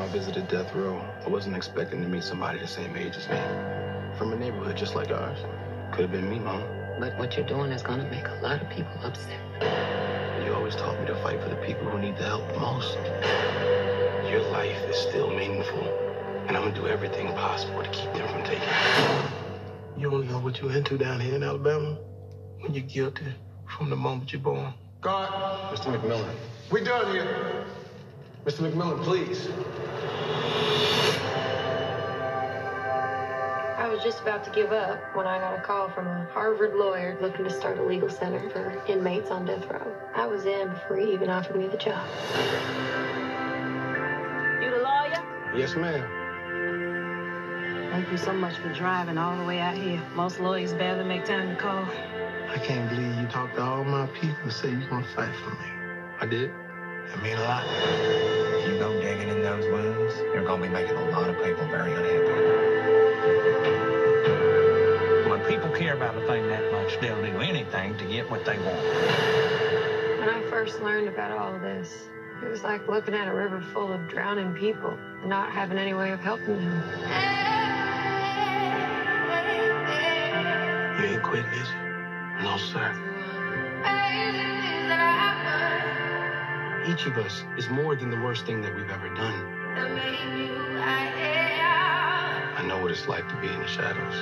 time I visited death row, I wasn't expecting to meet somebody the same age as me. From a neighborhood just like ours. Could have been me, Mom. But what you're doing is gonna make a lot of people upset. You always taught me to fight for the people who need the help the most. Your life is still meaningful, and I'm gonna do everything possible to keep them from taking it. You don't know what you're into down here in Alabama when you're guilty from the moment you're born. God, Mr. McMillian. we done here. Mr. McMillian, please. I was just about to give up when I got a call from a Harvard lawyer looking to start a legal center for inmates on death row. I was in before he even offered me the job. You the lawyer? Yes, ma'am. Thank you so much for driving all the way out here. Most lawyers barely make time to call. I can't believe you talked to all my people and said you're gonna fight for me. I did. It mean a lot. If you go digging in those wounds, you're gonna be making a lot of people very unhappy. When people care about a thing that much, they'll do anything to get what they want. When I first learned about all of this, it was like looking at a river full of drowning people and not having any way of helping them. You ain't quitting, is you? No, sir. Each of us is more than the worst thing that we've ever done. I know what it's like to be in the shadows.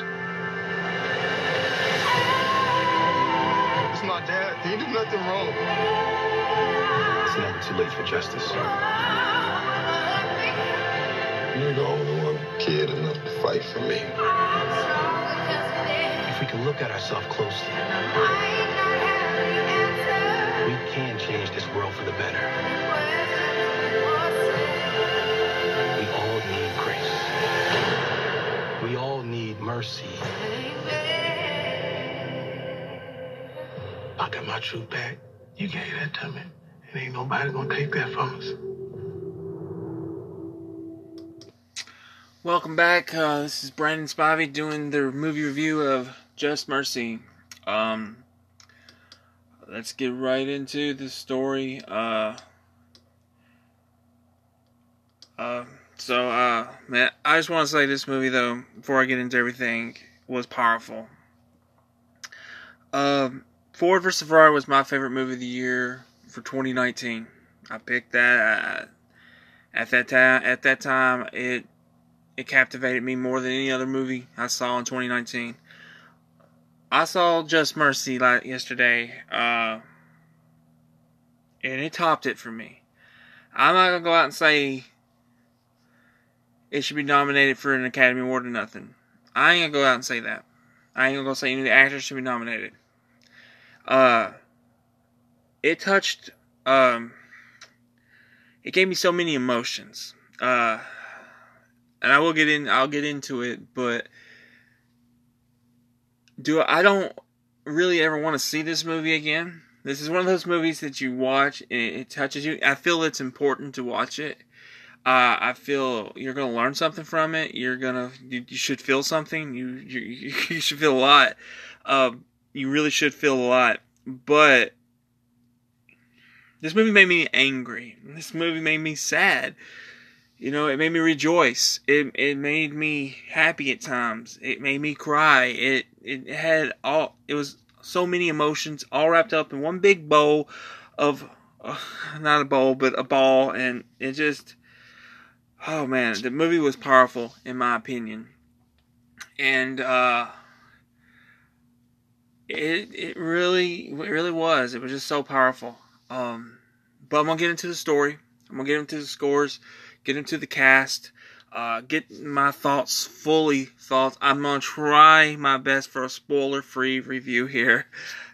It's my dad. He did nothing wrong. It's never too late for justice. You're the only one kid enough to fight for me. If we can look at ourselves closely, we can change this world for the better. We all need grace. We all need mercy. I got my truth back. You gave that to me. And ain't nobody gonna take that from us. Welcome back. Uh, this is Brandon Spivey doing the movie review of Just Mercy. Um, let's get right into the story. Uh, uh, so, uh, man, I just want to say this movie, though, before I get into everything, was powerful. Um, Ford vs. Ferrari was my favorite movie of the year for 2019. I picked that at that time. At that time, it it captivated me more than any other movie I saw in 2019. I saw Just Mercy like yesterday, uh, and it topped it for me. I'm not gonna go out and say it should be nominated for an Academy Award or nothing. I ain't gonna go out and say that. I ain't gonna go say any of the actors should be nominated. Uh, it touched. Um, it gave me so many emotions. Uh, and I will get in. I'll get into it, but do I don't really ever want to see this movie again. This is one of those movies that you watch and it touches you. I feel it's important to watch it. Uh, I feel you're gonna learn something from it. You're gonna you, you should feel something. You you you should feel a lot. Uh, you really should feel a lot. But this movie made me angry. This movie made me sad. You know, it made me rejoice. It it made me happy at times. It made me cry. It it had all. It was so many emotions all wrapped up in one big bowl of, uh, not a bowl, but a ball, and it just. Oh man, the movie was powerful in my opinion, and uh, it it really it really was. It was just so powerful. Um, but I'm gonna get into the story. I'm gonna get into the scores get into the cast, uh, get my thoughts fully thoughts. I'm gonna try my best for a spoiler free review here.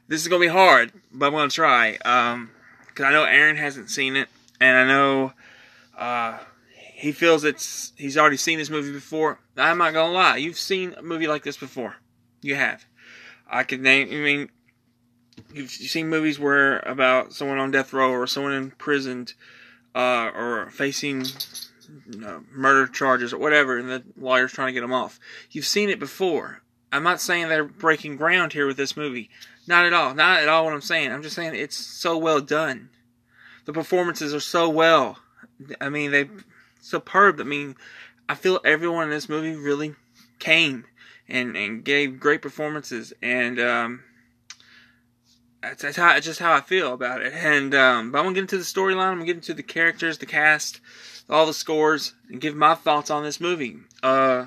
This is gonna be hard, but I'm gonna try. Um, cause I know Aaron hasn't seen it, and I know, uh, he feels it's, he's already seen this movie before. I'm not gonna lie, you've seen a movie like this before. You have. I could name, I mean, you've seen movies where about someone on death row or someone imprisoned, uh, or facing know, murder charges or whatever, and the lawyer's trying to get them off. You've seen it before. I'm not saying they're breaking ground here with this movie. Not at all. Not at all what I'm saying. I'm just saying it's so well done. The performances are so well. I mean, they superb. I mean, I feel everyone in this movie really came and and gave great performances, and um, that's, that's how just how I feel about it. And um, but I'm gonna get into the storyline. I'm gonna get into the characters, the cast, all the scores, and give my thoughts on this movie. Uh,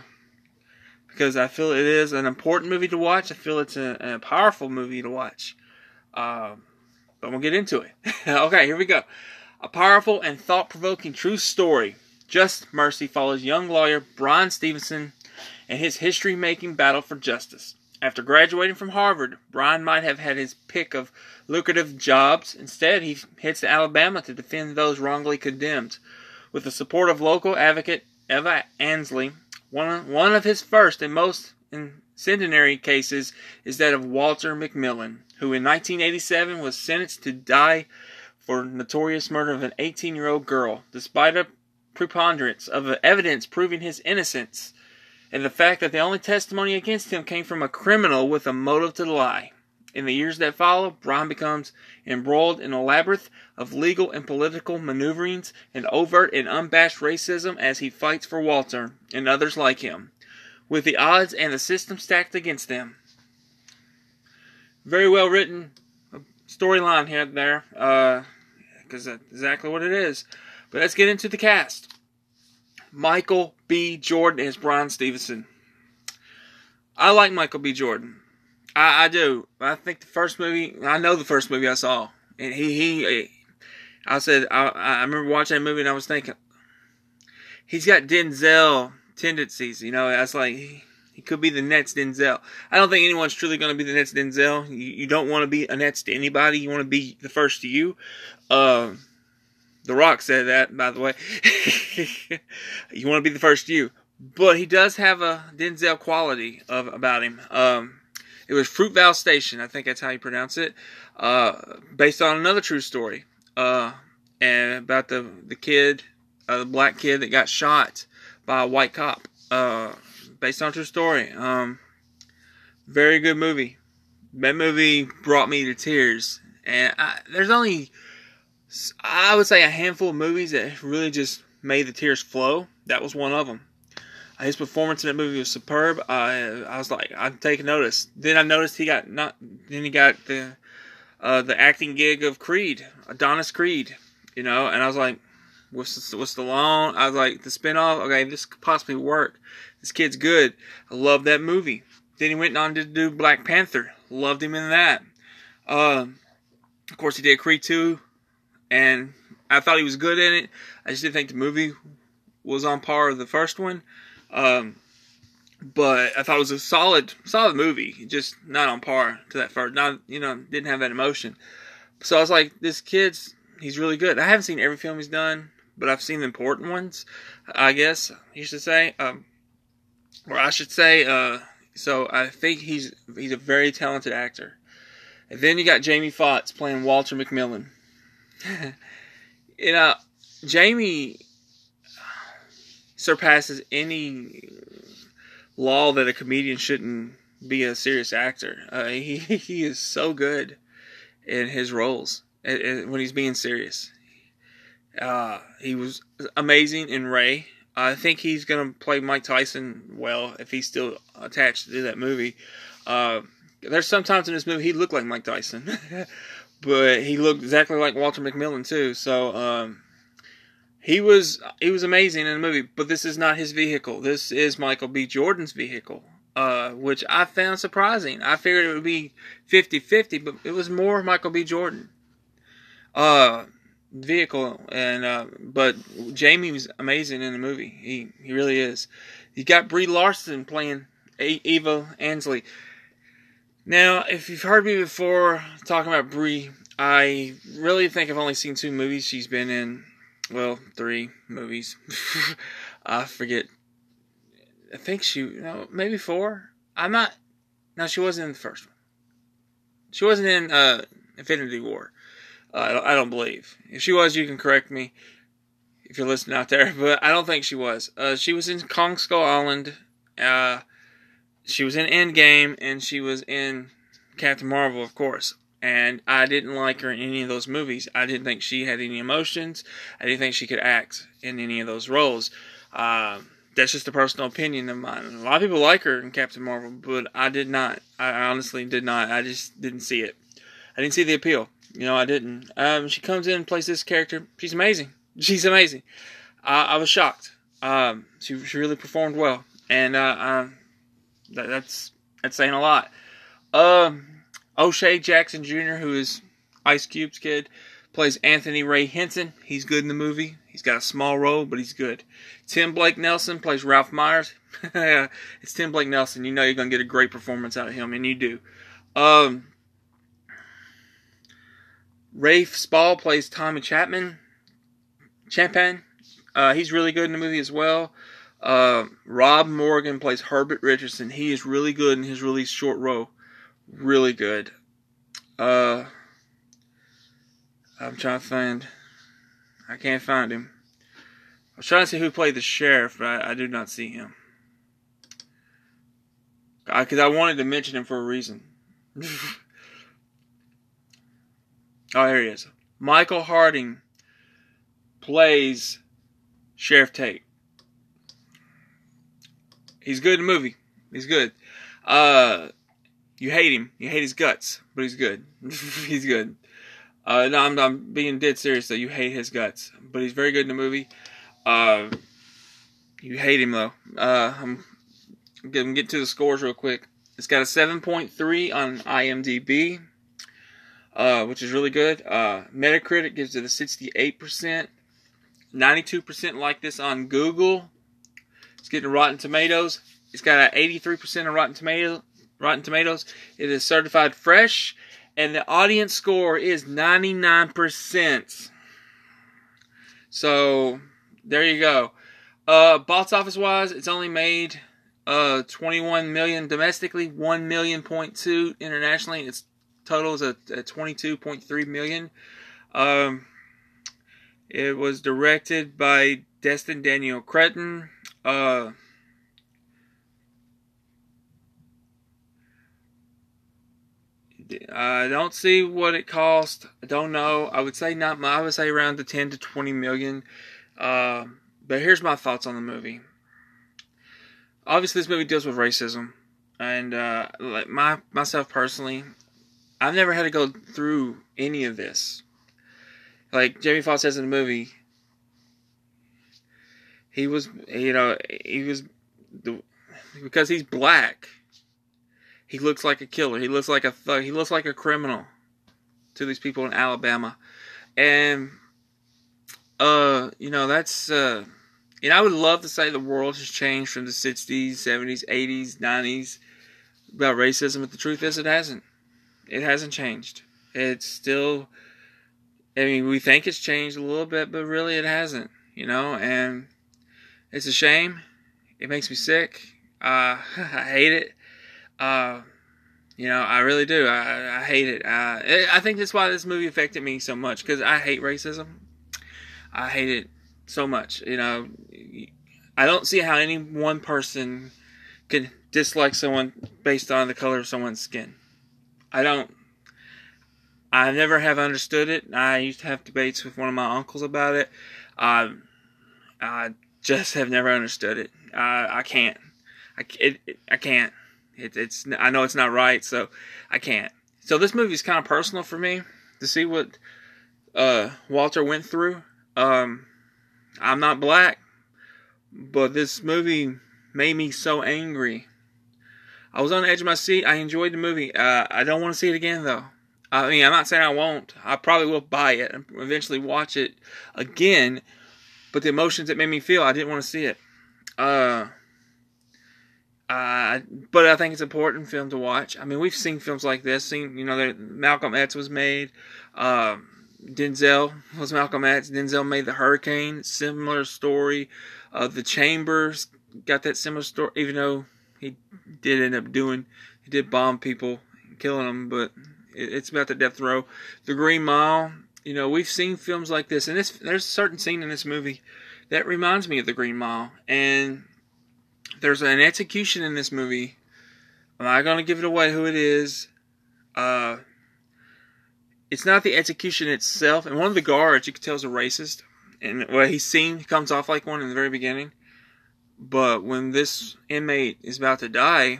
because I feel it is an important movie to watch. I feel it's a, a powerful movie to watch. Um, but we'll get into it. okay, here we go. A powerful and thought-provoking true story. Just Mercy follows young lawyer Bryan Stevenson and his history-making battle for justice. After graduating from Harvard, Bryan might have had his pick of lucrative jobs. Instead, he heads to Alabama to defend those wrongly condemned. With the support of local advocate Eva Ansley, one, one of his first and most incendiary cases is that of Walter McMillian, who in 1987 was sentenced to die for notorious murder of an 18 year old girl, despite a preponderance of evidence proving his innocence and the fact that the only testimony against him came from a criminal with a motive to lie. In the years that follow, Bryan becomes embroiled in a labyrinth of legal and political maneuverings and overt and unabashed racism as he fights for Walter and others like him, with the odds and the system stacked against them. Very well written storyline here there, because uh, that's exactly what it is. But let's get into the cast. Michael B. Jordan as Bryan Stevenson. I like Michael B. Jordan. I, I do. I think the first movie, I know the first movie I saw, and he he, I said I I remember watching that movie and I was thinking, he's got Denzel tendencies. You know, that's like he, could be the next Denzel. I don't think anyone's truly going to be the next Denzel. You, you don't want to be a next to anybody. You want to be the first to you. Uh, the Rock said that, by the way. you want to be the first you. But he does have a Denzel quality of about him. Um, it was Fruitvale Station, I think that's how you pronounce it, uh, based on another true story, uh, and about the the kid, uh, the black kid that got shot by a white cop, uh, based on true story. Um, very good movie. That movie brought me to tears, and I, there's only I would say a handful of movies that really just made the tears flow. That was one of them. His performance in that movie was superb. I I was like, I'm taking notice. Then I noticed he got not. Then he got the uh, the acting gig of Creed, Adonis Creed. You know, and I was like, what's what's the long? I was like, the spinoff. Okay, this could possibly work. This kid's good. I love that movie. Then he went on to do Black Panther. Loved him in that. Uh, of course, he did Creed 2 and I thought he was good in it. I just didn't think the movie was on par with the first one. Um, but I thought it was a solid, solid movie. Just not on par to that first. Not you know didn't have that emotion. So I was like, this kid's he's really good. I haven't seen every film he's done, but I've seen the important ones. I guess you should say, um, or I should say. Uh, so I think he's he's a very talented actor. And then you got Jamie Foxx playing Walter McMillian. you know, Jamie surpasses any law that a comedian shouldn't be a serious actor. Uh, he he is so good in his roles when he's being serious. Uh, he was amazing in Ray. I think he's gonna play Mike Tyson well if he's still attached to that movie. Uh, there's sometimes in this movie he looked like Mike Tyson. but he looked exactly like Walter McMillian too. So um, he was he was amazing in the movie. But this is not his vehicle. This is Michael B. Jordan's vehicle, uh, which I found surprising. I figured it would be 50-50, but it was more Michael B. Jordan uh, vehicle. And uh, but Jamie was amazing in the movie. He he really is. You got Brie Larson playing Eva Ansley. Now, if you've heard me before talking about Brie, I really think I've only seen two movies she's been in. Well, three movies. I forget. I think she, no, maybe four. I'm not. No, she wasn't in the first one. She wasn't in uh, Infinity War. Uh, I, don't, I don't believe. If she was, you can correct me if you're listening out there. But I don't think she was. Uh, she was in Kong Skull Island. Uh, she was in Endgame and she was in Captain Marvel, of course. and I didn't like her in any of those movies. I didn't think she had any emotions. I didn't think she could act in any of those roles. Uh, that's just a personal opinion of mine. A lot of people like her in Captain Marvel, but I did not. I honestly did not. I just didn't see it. I didn't see the appeal. You know, I didn't. Um, she comes in and plays this character. She's amazing. She's amazing. Uh, I was shocked. Um, she, she really performed well, and uh, uh, that, that's that's saying a lot. Um, O'Shea Jackson Jr., who is Ice Cube's kid, plays Anthony Ray Hinton. He's good in the movie. He's got a small role, but he's good. Tim Blake Nelson plays Ralph Myers. it's Tim Blake Nelson. You know you're going to get a great performance out of him, and you do. Um, Rafe Spall plays Tommy Chapman. Chapman. Uh, he's really good in the movie as well. Uh, Rob Morgan plays Herbert Richardson. He is really good in his really short role. Really good. Uh, I'm trying to find. I can't find him. I was trying to see who played the sheriff, but I, I do not see him. Because I, I wanted to mention him for a reason. oh, here he is. Michael Harding plays Sheriff Tate. He's good in the movie. He's good. Uh, you hate him. You hate his guts, but he's good. he's good. Uh, no, I'm, I'm being dead serious though. You hate his guts, but he's very good in the movie. Uh, you hate him though. Uh, I'm, I'm getting get to the scores real quick. It's got a 7.3 on IMDb, uh, which is really good. Uh, Metacritic gives it a 68%. 92% like this on Google. It's getting Rotten Tomatoes. It's got an 83% of Rotten Tomato, Rotten Tomatoes. It is certified fresh, and the audience score is 99%. So there you go. Uh, box office wise, it's only made uh 21 million domestically, 1 million point two internationally. Its total is at, at 22.3 million. Um, it was directed by Destin Daniel Cretton. Uh, I don't see what it cost. I don't know. I would say not. I would say around the 10 to 20 million. Uh, but here's my thoughts on the movie. Obviously, this movie deals with racism, and uh, like my myself personally, I've never had to go through any of this. Like Jamie Foxx says in the movie, he was, you know, he was because he's black. He looks like a killer. He looks like a thug. He looks like a criminal to these people in Alabama, and uh, you know that's uh, you know I would love to say the world has changed from the '60s, '70s, '80s, '90s about racism, but the truth is it hasn't. It hasn't changed. It's still. I mean, we think it's changed a little bit, but really it hasn't. You know, and it's a shame. It makes me sick. Uh, I hate it. Uh, you know, I really do. I, I hate it. Uh, I think that's why this movie affected me so much because I hate racism. I hate it so much. You know, I don't see how any one person could dislike someone based on the color of someone's skin. I don't. I never have understood it. I used to have debates with one of my uncles about it. Uh, I just have never understood it. I, I can't. I, it, it, I can't. It, it's I know it's not right, so I can't. So this movie is kind of personal for me to see what uh, Walter went through. Um, I'm not black, but this movie made me so angry. I was on the edge of my seat. I enjoyed the movie. Uh, I don't want to see it again though. I mean, I'm not saying I won't. I probably will buy it and eventually watch it again. But the emotions it made me feel, I didn't want to see it. Uh, uh, but I think it's an important film to watch. I mean, we've seen films like this. Seen, you know, Malcolm X was made. Uh, Denzel was Malcolm X. Denzel made The Hurricane. Similar story. Uh, the Chambers got that similar story, even though he did end up doing, he did bomb people, killing them, but it, it's about the death row. The Green Mile. You know, we've seen films like this, and this, there's a certain scene in this movie that reminds me of The Green Mile, and there's an execution in this movie. I'm not gonna give it away who it is. Uh, it's not the execution itself. And one of the guards, you can tell, is a racist. And well, he's seen, he comes off like one in the very beginning. But when this inmate is about to die,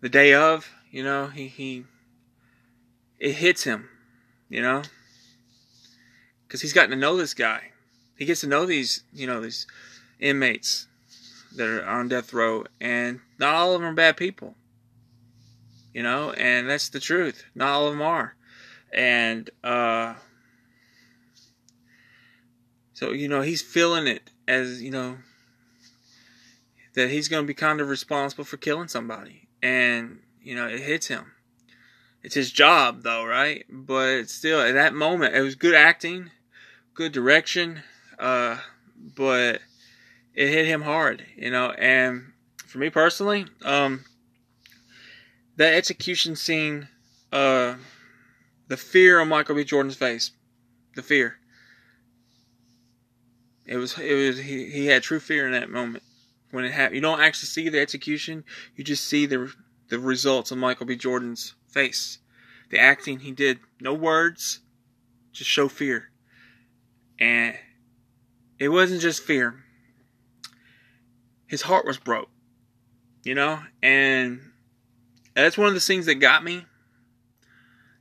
the day of, you know, he, he it hits him, you know, because he's gotten to know this guy. He gets to know these, you know, these inmates that are on death row, and not all of them are bad people, you know, and that's the truth. Not all of them are, and uh, so you know he's feeling it as you know that he's going to be kind of responsible for killing somebody, and you know it hits him it's his job though, right? But still, at that moment, it was good acting, good direction, uh, but it hit him hard, you know. And for me personally, um, that execution scene, uh, the fear on Michael B. Jordan's face, the fear. It was, it was, he, he had true fear in that moment when it happened. You don't actually see the execution; you just see the the results of Michael B. Jordan's face. The acting he did, no words, just show fear. And it wasn't just fear. His heart was broke. You know? And that's one of the scenes that got me.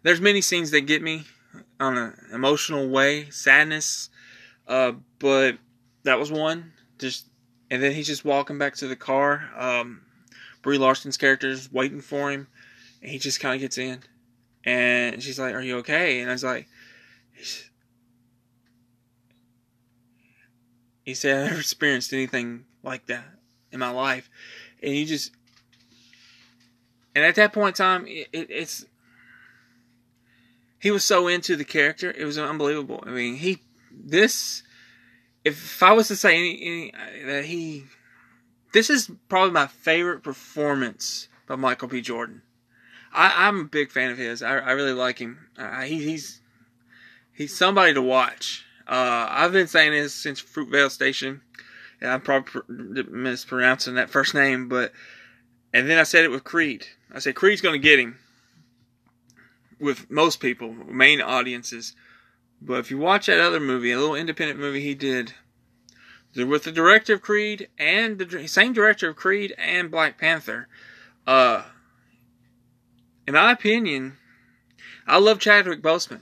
There's many scenes that get me on an emotional way, sadness. Uh, but that was one. Just and then he's just walking back to the car. Um, Brie Larson's character is waiting for him, and he just kind of gets in, and she's like, "Are you okay?" And I was like, "He said I've never experienced anything like that in my life," and you just, and at that point in time, it, it, it's he was so into the character, it was unbelievable. I mean, he this if I was to say any, any, that he this is probably my favorite performance by Michael B. Jordan. I, am a big fan of his. I, I really like him. Uh, he, he's he's somebody to watch. Uh, I've been saying this since Fruitvale Station, and I'm probably mispronouncing that first name, but and then I said it with Creed. I said Creed's going to get him with most people, main audiences. But if you watch that other movie, a little independent movie he did with the director of Creed and the same director of Creed and Black Panther. Uh, in my opinion, I love Chadwick Boseman,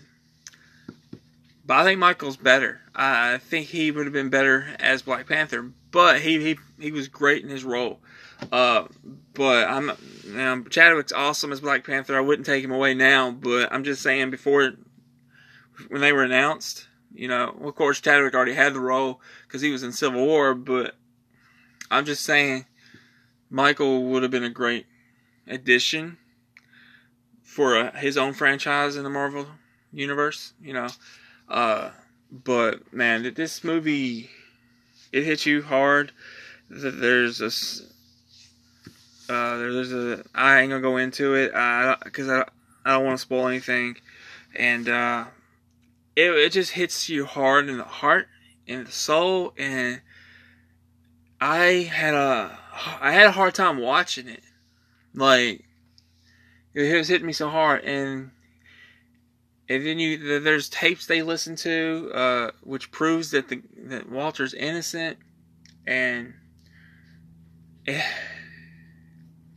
but I think Michael's better. I think he would have been better as Black Panther, but he he, he was great in his role. Uh, but I'm um, Chadwick's awesome as Black Panther. I wouldn't take him away now, but I'm just saying before when they were announced, you know, of course, Chadwick already had the role because he was in Civil War, but I'm just saying Michael would have been a great addition for a, his own franchise in the Marvel universe, you know. Uh, but man, this movie it hits you hard. There's a uh, there's a I ain't gonna go into it because I, I I don't want to spoil anything, and uh, it, it just hits you hard in the heart and the soul and I had a I had a hard time watching it. Like it was hitting me so hard and and then you there's tapes they listen to uh, which proves that the that Walter's innocent and it,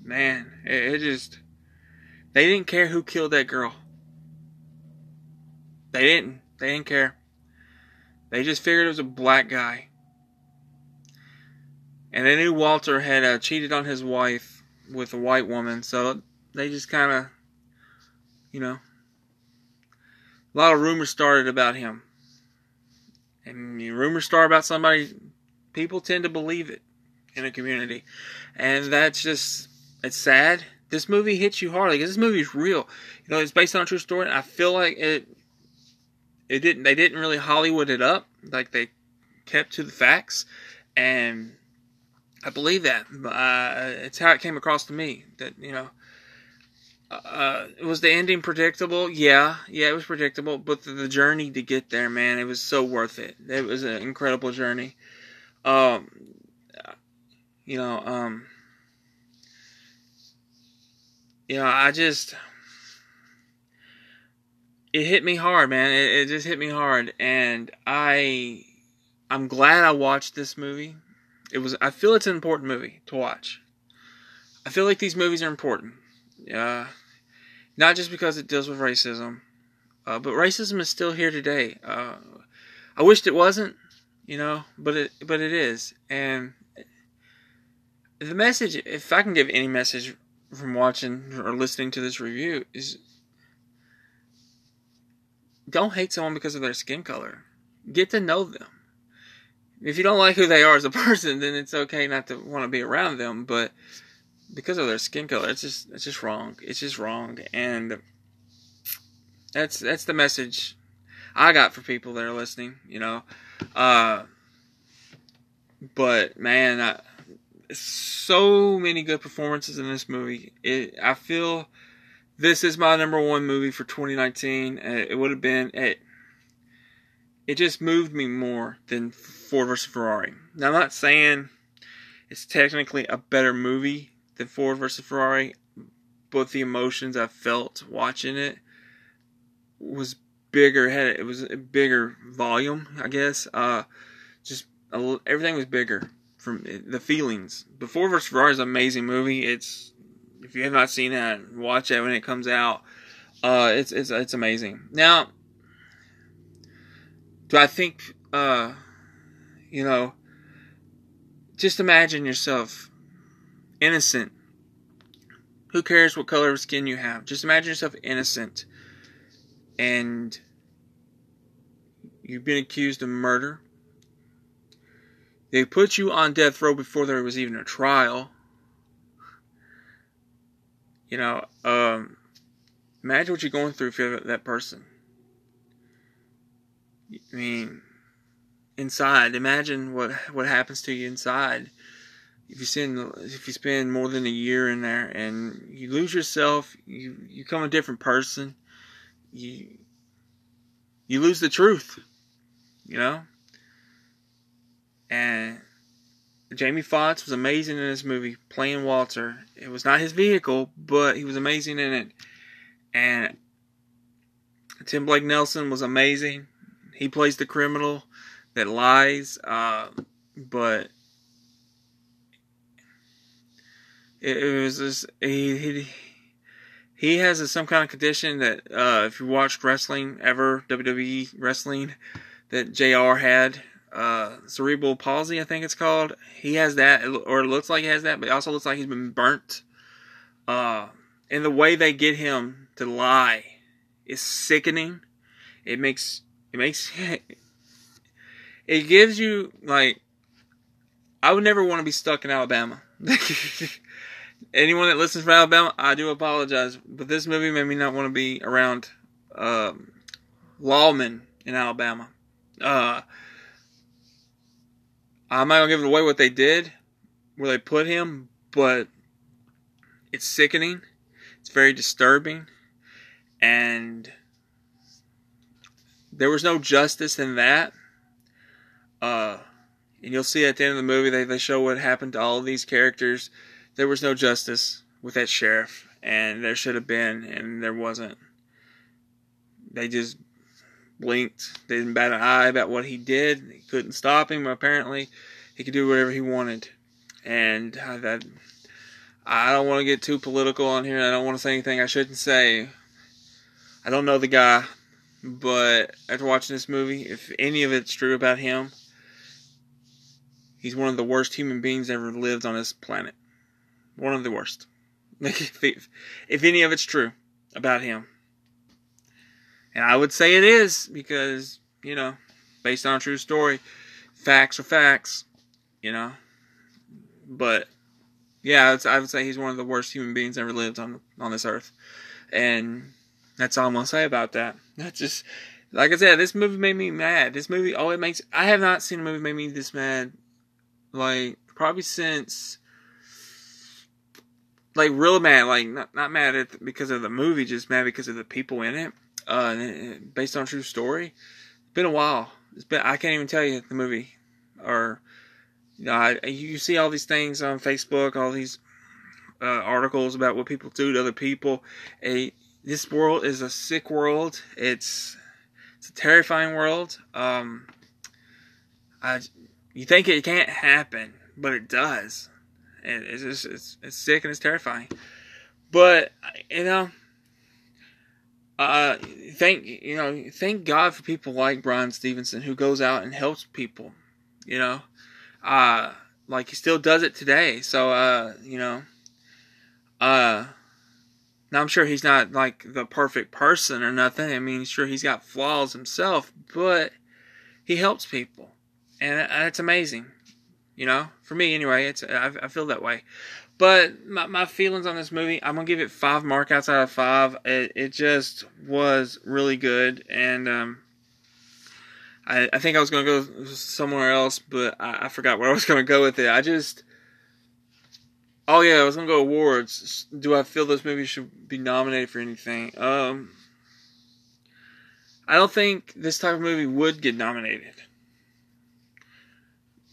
man it, it just they didn't care who killed that girl. They didn't. They didn't care. They just figured it was a black guy. And they knew Walter had uh, cheated on his wife with a white woman, so they just kind of, you know, a lot of rumors started about him. And rumors start about somebody, people tend to believe it in a community. And that's just, it's sad. This movie hits you hard. Like, this movie is real. You know, it's based on a true story. I feel like it it didn't they didn't really Hollywood it up like they kept to the facts and I believe that uh, it's how it came across to me that you know uh, was the ending predictable yeah yeah it was predictable but the, the, journey to get there man it was so worth it it was an incredible journey um you know um you know I just it hit me hard, man. It, it just hit me hard, and I I'm glad I watched this movie. It was I feel it's an important movie to watch. I feel like these movies are important. Uh, not just because it deals with racism, uh, but racism is still here today. Uh, I wished it wasn't, you know, but it but it is. And the message, if I can give any message from watching or listening to this review, is don't hate someone because of their skin color. Get to know them. If you don't like who they are as a person, then it's okay not to want to be around them. But because of their skin color, it's just it's just wrong. It's just wrong, and that's that's the message I got for people that are listening. You know, uh, but man, I, so many good performances in this movie. It, I feel this is my number one movie for 2019. Uh, it would have been it. It just moved me more than Ford vs Ferrari. Now I'm not saying it's technically a better movie than Ford versus Ferrari, but the emotions I felt watching it was bigger. Had it was a bigger volume, I guess. Uh, just a, everything was bigger from the feelings. The Ford vs Ferrari is an amazing movie. It's if you have not seen that, watch it when it comes out. Uh, it's it's it's amazing. Now, do I think uh, you know? Just imagine yourself innocent. Who cares what color of skin you have? Just imagine yourself innocent, and you've been accused of murder. They put you on death row before there was even a trial. You know, um, imagine what you're going through you're that person. I mean, inside, imagine what what happens to you inside if you spend if you spend more than a year in there and you lose yourself, you you become a different person. You you lose the truth, you know. And Jamie Foxx was amazing in this movie playing Walter. It was not his vehicle, but he was amazing in it. And Tim Blake Nelson was amazing. He plays the criminal that lies, uh, but it, it was just he, he he has a, some kind of condition that uh, if you watched wrestling ever WWE wrestling that Jr. had uh, cerebral palsy, I think it's called. He has that, or it looks like he has that, but it also looks like he's been burnt. Uh, and the way they get him to lie is sickening. It makes it makes it gives you like I would never want to be stuck in Alabama. Anyone that listens from Alabama, I do apologize, but this movie made me not want to be around um, lawmen in Alabama. Uh, I'm not gonna give it away what they did, where they put him, but it's sickening. It's very disturbing, and there was no justice in that. Uh, and you'll see at the end of the movie they, they show what happened to all of these characters. There was no justice with that sheriff, and there should have been, and there wasn't. They just blinked. They didn't bat an eye about what he did. He couldn't stop him. Apparently, he could do whatever he wanted, and uh, that I don't want to get too political on here. I don't want to say anything I shouldn't say. I don't know the guy, but after watching this movie, if any of it's true about him, he's one of the worst human beings ever lived on this planet. One of the worst. if, if any of it's true about him. And I would say it is because, you know, based on a true story, facts are facts, you know. But yeah, I would say he's one of the worst human beings ever lived on on this earth, and that's all I'm gonna say about that. That's just like I said, this movie made me mad. This movie, oh, it makes I have not seen a movie make me this mad, like probably since like real mad, like not not mad at because of the movie, just mad because of the people in it uh, based on true story. It's been a while. It's been I can't even tell you the movie, or you know, I, you see all these things on Facebook, all these uh, articles about what people do to other people. A, this world is a sick world. It's it's a terrifying world. Um, I, you think it can't happen, but it does. And it's just it's, it's sick and it's terrifying. But you know, uh, thank you know thank God for people like Bryan Stevenson who goes out and helps people. You know, uh, like he still does it today. So uh, you know, uh, now I'm sure he's not like the perfect person or nothing. I mean, sure he's got flaws himself, but he helps people, and that's amazing. You know, for me anyway, it's I, I feel that way. But my, my feelings on this movie, I'm gonna give it five markouts out of five. It, it just was really good, and um, I, I think I was gonna go somewhere else, but I, I forgot where I was gonna go with it. I just, oh yeah, I was gonna go awards. Do I feel this movie should be nominated for anything? Um, I don't think this type of movie would get nominated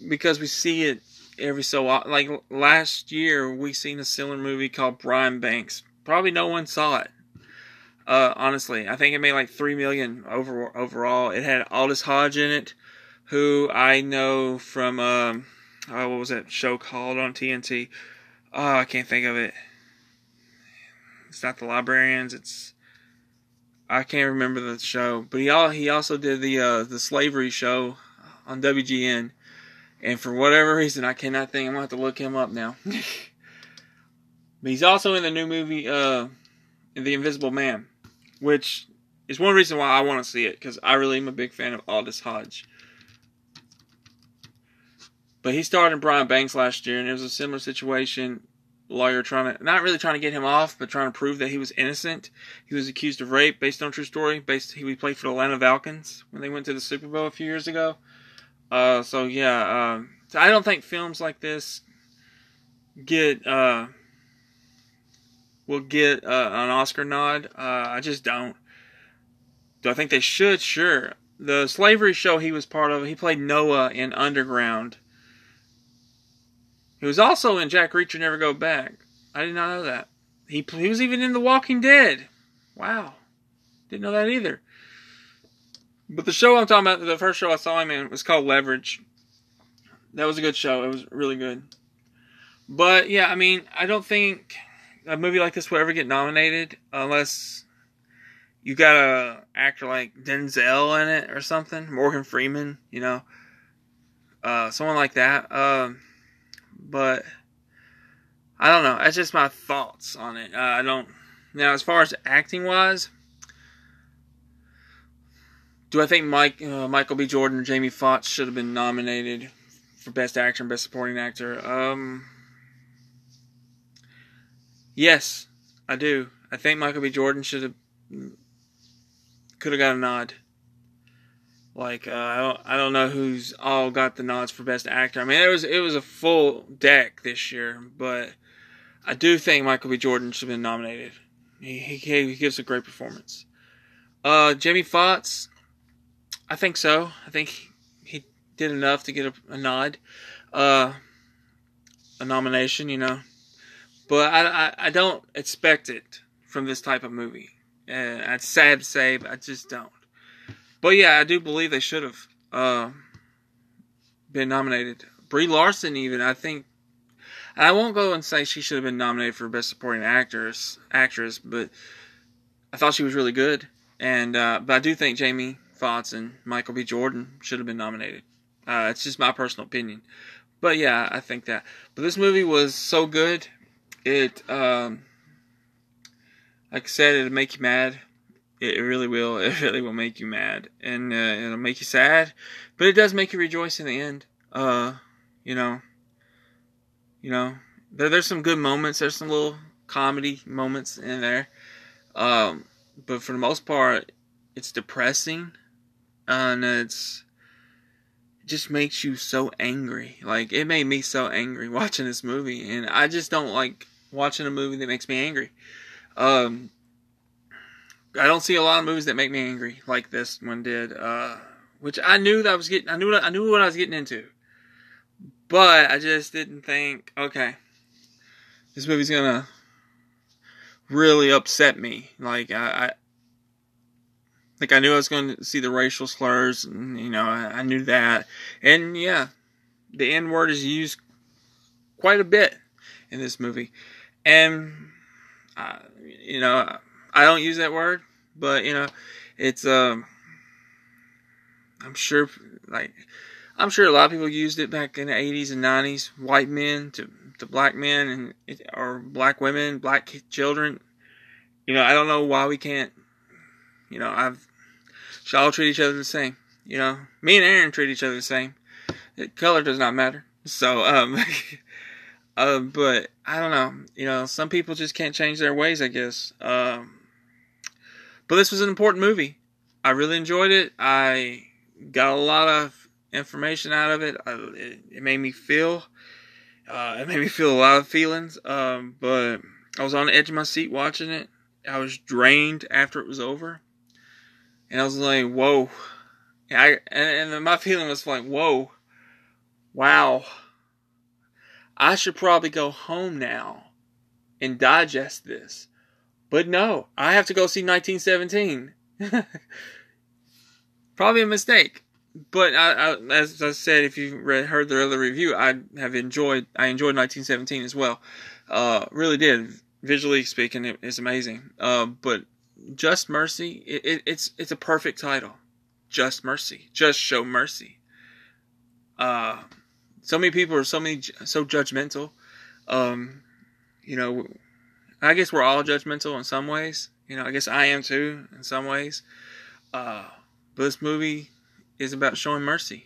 because we see it every so often. Like last year, we seen a similar movie called Brian Banks. Probably no one saw it. Uh, honestly, I think it made like three million over overall. It had Aldis Hodge in it, who I know from um, oh, what was that show called on TNT? Oh, I can't think of it. It's not the Librarians. It's I can't remember the show, but he all he also did the uh, the slavery show on WGN. And for whatever reason, I cannot think. I'm gonna have to look him up now. but he's also in the new movie, uh, The Invisible Man, which is one reason why I want to see it because I really am a big fan of Aldis Hodge. But he starred in Brian Banks last year, and it was a similar situation. Lawyer trying to not really trying to get him off, but trying to prove that he was innocent. He was accused of rape based on true story. Based he played for the Atlanta Falcons when they went to the Super Bowl a few years ago. Uh, so yeah, uh, I don't think films like this get uh, will get uh, an Oscar nod. Uh, I just don't. Do I think they should? Sure. The slavery show he was part of, he played Noah in Underground. He was also in Jack Reacher Never Go Back. I did not know that. He he was even in The Walking Dead. Wow, didn't know that either. But the show I'm talking about, the first show I saw him in, was called Leverage. That was a good show. It was really good. But yeah, I mean, I don't think a movie like this will ever get nominated unless you got a actor like Denzel in it or something, Morgan Freeman, you know, uh, someone like that. Um, but I don't know. That's just my thoughts on it. Uh, I don't. Now, as far as acting wise, do I think Mike uh, Michael B. Jordan or Jamie Foxx should have been nominated for Best Actor and Best Supporting Actor? Um, yes, I do. I think Michael B. Jordan should have could have got a nod. Like uh, I don't I don't know who's all got the nods for Best Actor. I mean it was it was a full deck this year, but I do think Michael B. Jordan should have been nominated. He he, he gives a great performance. Uh, Jamie Foxx, I think so. I think he did enough to get a, a nod, uh, a nomination, you know. But I, I, I, don't expect it from this type of movie. And it's sad to say, but I just don't. But yeah, I do believe they should have uh, been nominated. Brie Larson, even I think. I won't go and say she should have been nominated for Best Supporting Actress, actress, but I thought she was really good. And uh, but I do think Jamie Foxx and Michael B. Jordan should have been nominated. Uh, it's just my personal opinion, but yeah, I think that. But this movie was so good, it um, like I said, it'll make you mad. It, really will. It really will make you mad, and uh, it'll make you sad, but it does make you rejoice in the end. Uh, you know, you know, there, there's some good moments. There's some little comedy moments in there, um, but for the most part, it's depressing and it's it just makes you so angry. Like it made me so angry watching this movie, and I just don't like watching a movie that makes me angry. Um, I don't see a lot of movies that make me angry like this one did. Uh, which I knew that I was getting. I knew. I knew what I was getting into, but I just didn't think. Okay, this movie's gonna really upset me. Like I, I like I knew I was going to see the racial slurs, and you know I, I knew that, and yeah, the N word is used quite a bit in this movie, and uh, you know I don't use that word, but you know it's um I'm sure like I'm sure a lot of people used it back in the 80s and 90s, white men to to black men and or black women, black children. You know, I don't know why we can't. You know, I've should all treat each other the same. You know, me and Aaron treat each other the same. color does not matter. So, um, uh, but I don't know. You know, some people just can't change their ways. I guess. Um, but this was an important movie. I really enjoyed it. I got a lot of information out of it. I, it, it, made me feel. Uh, it made me feel a lot of feelings. Um, but I was on the edge of my seat watching it. I was drained after it was over, and I was like, "Whoa!" And I and, and my feeling was like, "Whoa, wow." I should probably go home now and digest this. But no, I have to go see 1917. Probably a mistake. But I, I, as I said, if you read, heard the other review, I have enjoyed. I enjoyed 1917 as well. Uh, really did. Visually speaking, it is amazing. Uh, but Just Mercy, it, it, it's it's a perfect title. Just Mercy, just show mercy. Uh, so many people are so many so judgmental. Um, you know, I guess we're all judgmental in some ways. You know, I guess I am too in some ways. Uh, but this movie is about showing mercy.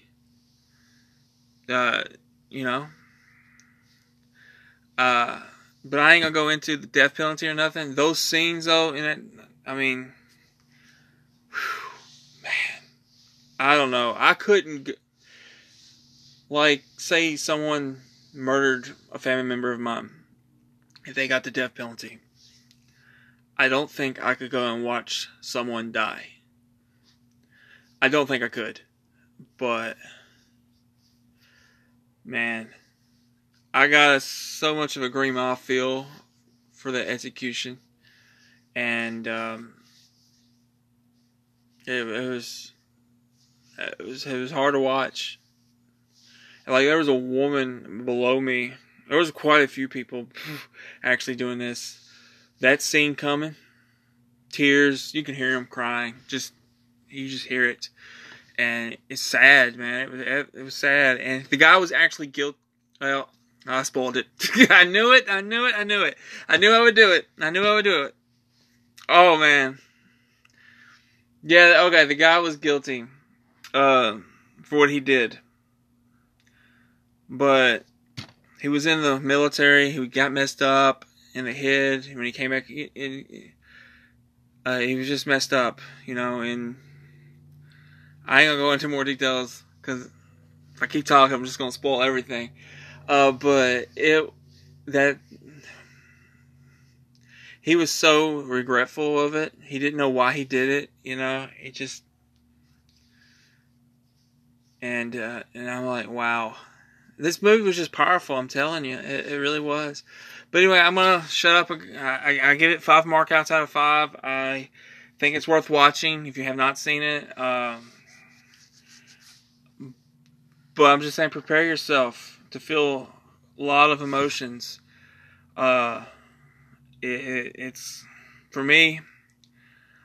Uh, you know. Uh, but I ain't gonna go into the death penalty or nothing. Those scenes, though, in it, I mean, man, I don't know. I couldn't, like, say someone murdered a family member of mine if they got the death penalty. I don't think I could go and watch someone die. I don't think I could. But man, I got so much of a grima feel for the execution, and um, it, it, was it was it was hard to watch. like there was a woman below me there was quite a few people actually doing this. That scene coming, tears. You can hear him crying. Just you just hear it, and it's sad, man. It was it was sad, and the guy was actually guilty. Well, I spoiled it. I knew it. I knew it. I knew it. I knew I would do it. I knew I would do it. Oh man. Yeah. Okay. The guy was guilty, uh, for what he did. But he was in the military. He got messed up in the head. When he came back, uh, he was just messed up, you know. And I ain't gonna go into more details because if I keep talking, I'm just gonna spoil everything. Uh, but it that he was so regretful of it. He didn't know why he did it. You know, it just and uh, and I'm like, wow, this movie was just powerful. I'm telling you, it, it really was. But anyway, I'm gonna shut up. I, I, give it five mark outs out of five. I think it's worth watching if you have not seen it. Um, but I'm just saying, prepare yourself to feel a lot of emotions. Uh, it, it, it's for me.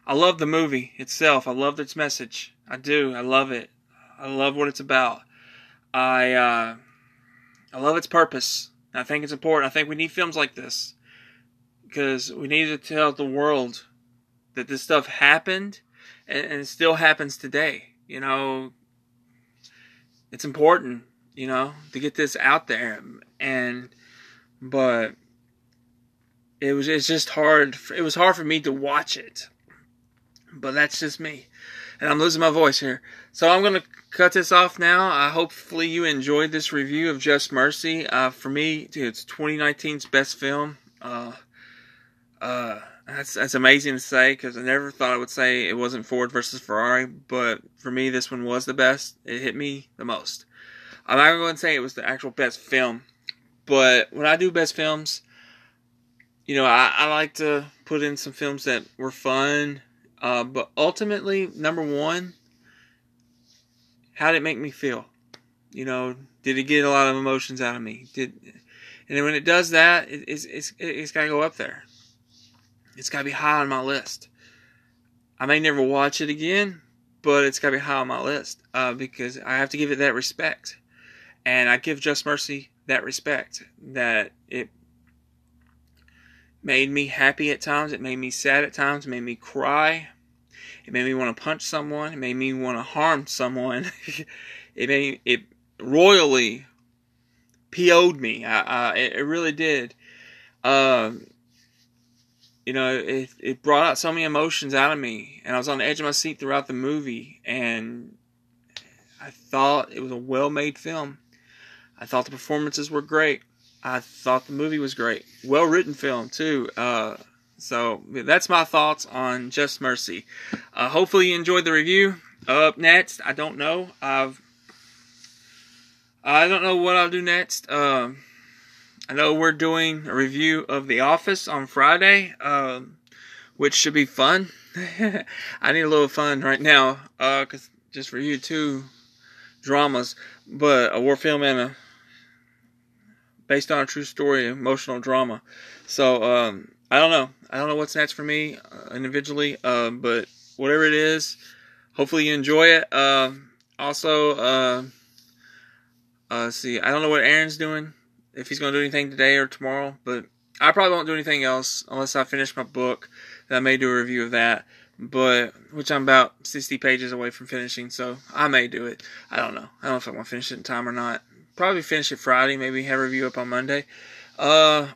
I love the movie itself. I love its message. I do. I love it. I love what it's about. I uh, I love its purpose. I think it's important. I think we need films like this because we need to tell the world that this stuff happened and, and it still happens today. You know, it's important, you know, to get this out there. And, but it was, it's just hard. It was hard for me to watch it. But that's just me and I'm losing my voice here. So I'm to cut this off now. I hopefully you enjoyed this review of Just Mercy. Uh, for me, it's 2019's best film. Uh, uh, that's that's amazing to say because I never thought I would say it wasn't Ford versus Ferrari, but for me, this one was the best. It hit me the most. I'm not going to say it was the actual best film, but when I do best films, you know, I, I like to put in some films that were fun. Uh, but ultimately, number one, how did it make me feel? You know, did it get a lot of emotions out of me? Did and when it does that, it, it's it's it's got to go up there. It's got to be high on my list. I may never watch it again, but it's got to be high on my list uh, because I have to give it that respect, and I give Just Mercy that respect. That it made me happy at times. It made me sad at times. It made me cry. It made me want to punch someone. It made me want to harm someone. it made it royally PO'd me. I, I, it really did. Um, you know, it, it brought out so many emotions out of me, and I was on the edge of my seat throughout the movie, and I thought it was a well made film. I thought the performances were great. I thought the movie was great. Well written film, too. Uh, so that's my thoughts on Just Mercy. Uh, hopefully you enjoyed the review. Up next, I don't know. I've I don't know what I'll do next. Um, I know we're doing a review of The Office on Friday, um, which should be fun. I need a little fun right now, uh, cause just reviewed two dramas, but a war film and a based on a true story, emotional drama. So um, I don't know. I don't know what's next for me uh, individually, uh, but whatever it is, hopefully you enjoy it. Uh, also, uh, uh, see, I don't know what Aaron's doing, if he's going to do anything today or tomorrow, but I probably won't do anything else unless I finish my book. I may do a review of that, but which I'm about 60 pages away from finishing, so I may do it. I don't know. I don't know if I'm going to finish it in time or not. Probably finish it Friday, maybe have a review up on Monday. Uh,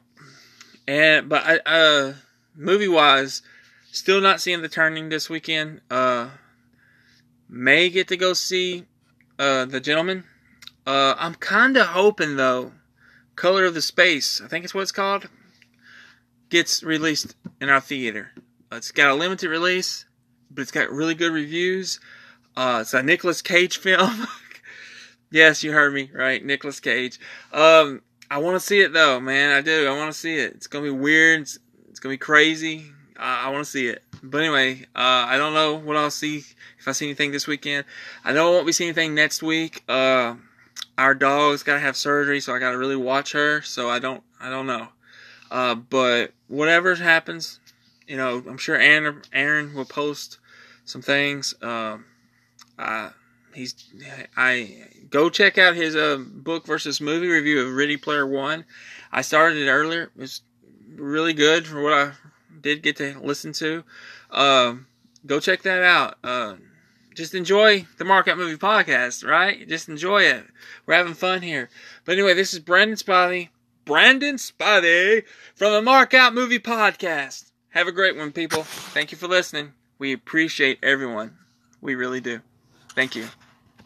and but I, uh, movie wise, still not seeing the turning this weekend. Uh, may get to go see uh the gentleman uh, I'm kind of hoping though, Color of the Space, I think it's what it's called, gets released in our theater. Uh, it's got a limited release, but it's got really good reviews. Uh, it's a Nicolas Cage film. Yes, you heard me right, Nicolas Cage. Um, I want to see it though, man. I do. I want to see it. It's gonna be weird. It's, it's gonna be crazy. Uh, I want to see it. But anyway, uh, I don't know what I'll see if I see anything this weekend. I know I won't be seeing anything next week. Uh, our dog's got to have surgery, so I got to really watch her. So I don't, I don't know. Uh, but whatever happens, you know, I'm sure Aaron, Aaron will post some things. Um, uh, he's, I go check out his uh, book versus movie review of Ready Player One. I started it earlier. It was really good for what I did get to listen to. Um, go check that out. Uh, just enjoy the Markout Movie Podcast, right? Just enjoy it. We're having fun here. But anyway, this is Brandon Spotty. Brandon Spotty from the Markout Movie Podcast. Have a great one, people. Thank you for listening. We appreciate everyone. We really do. Thank you.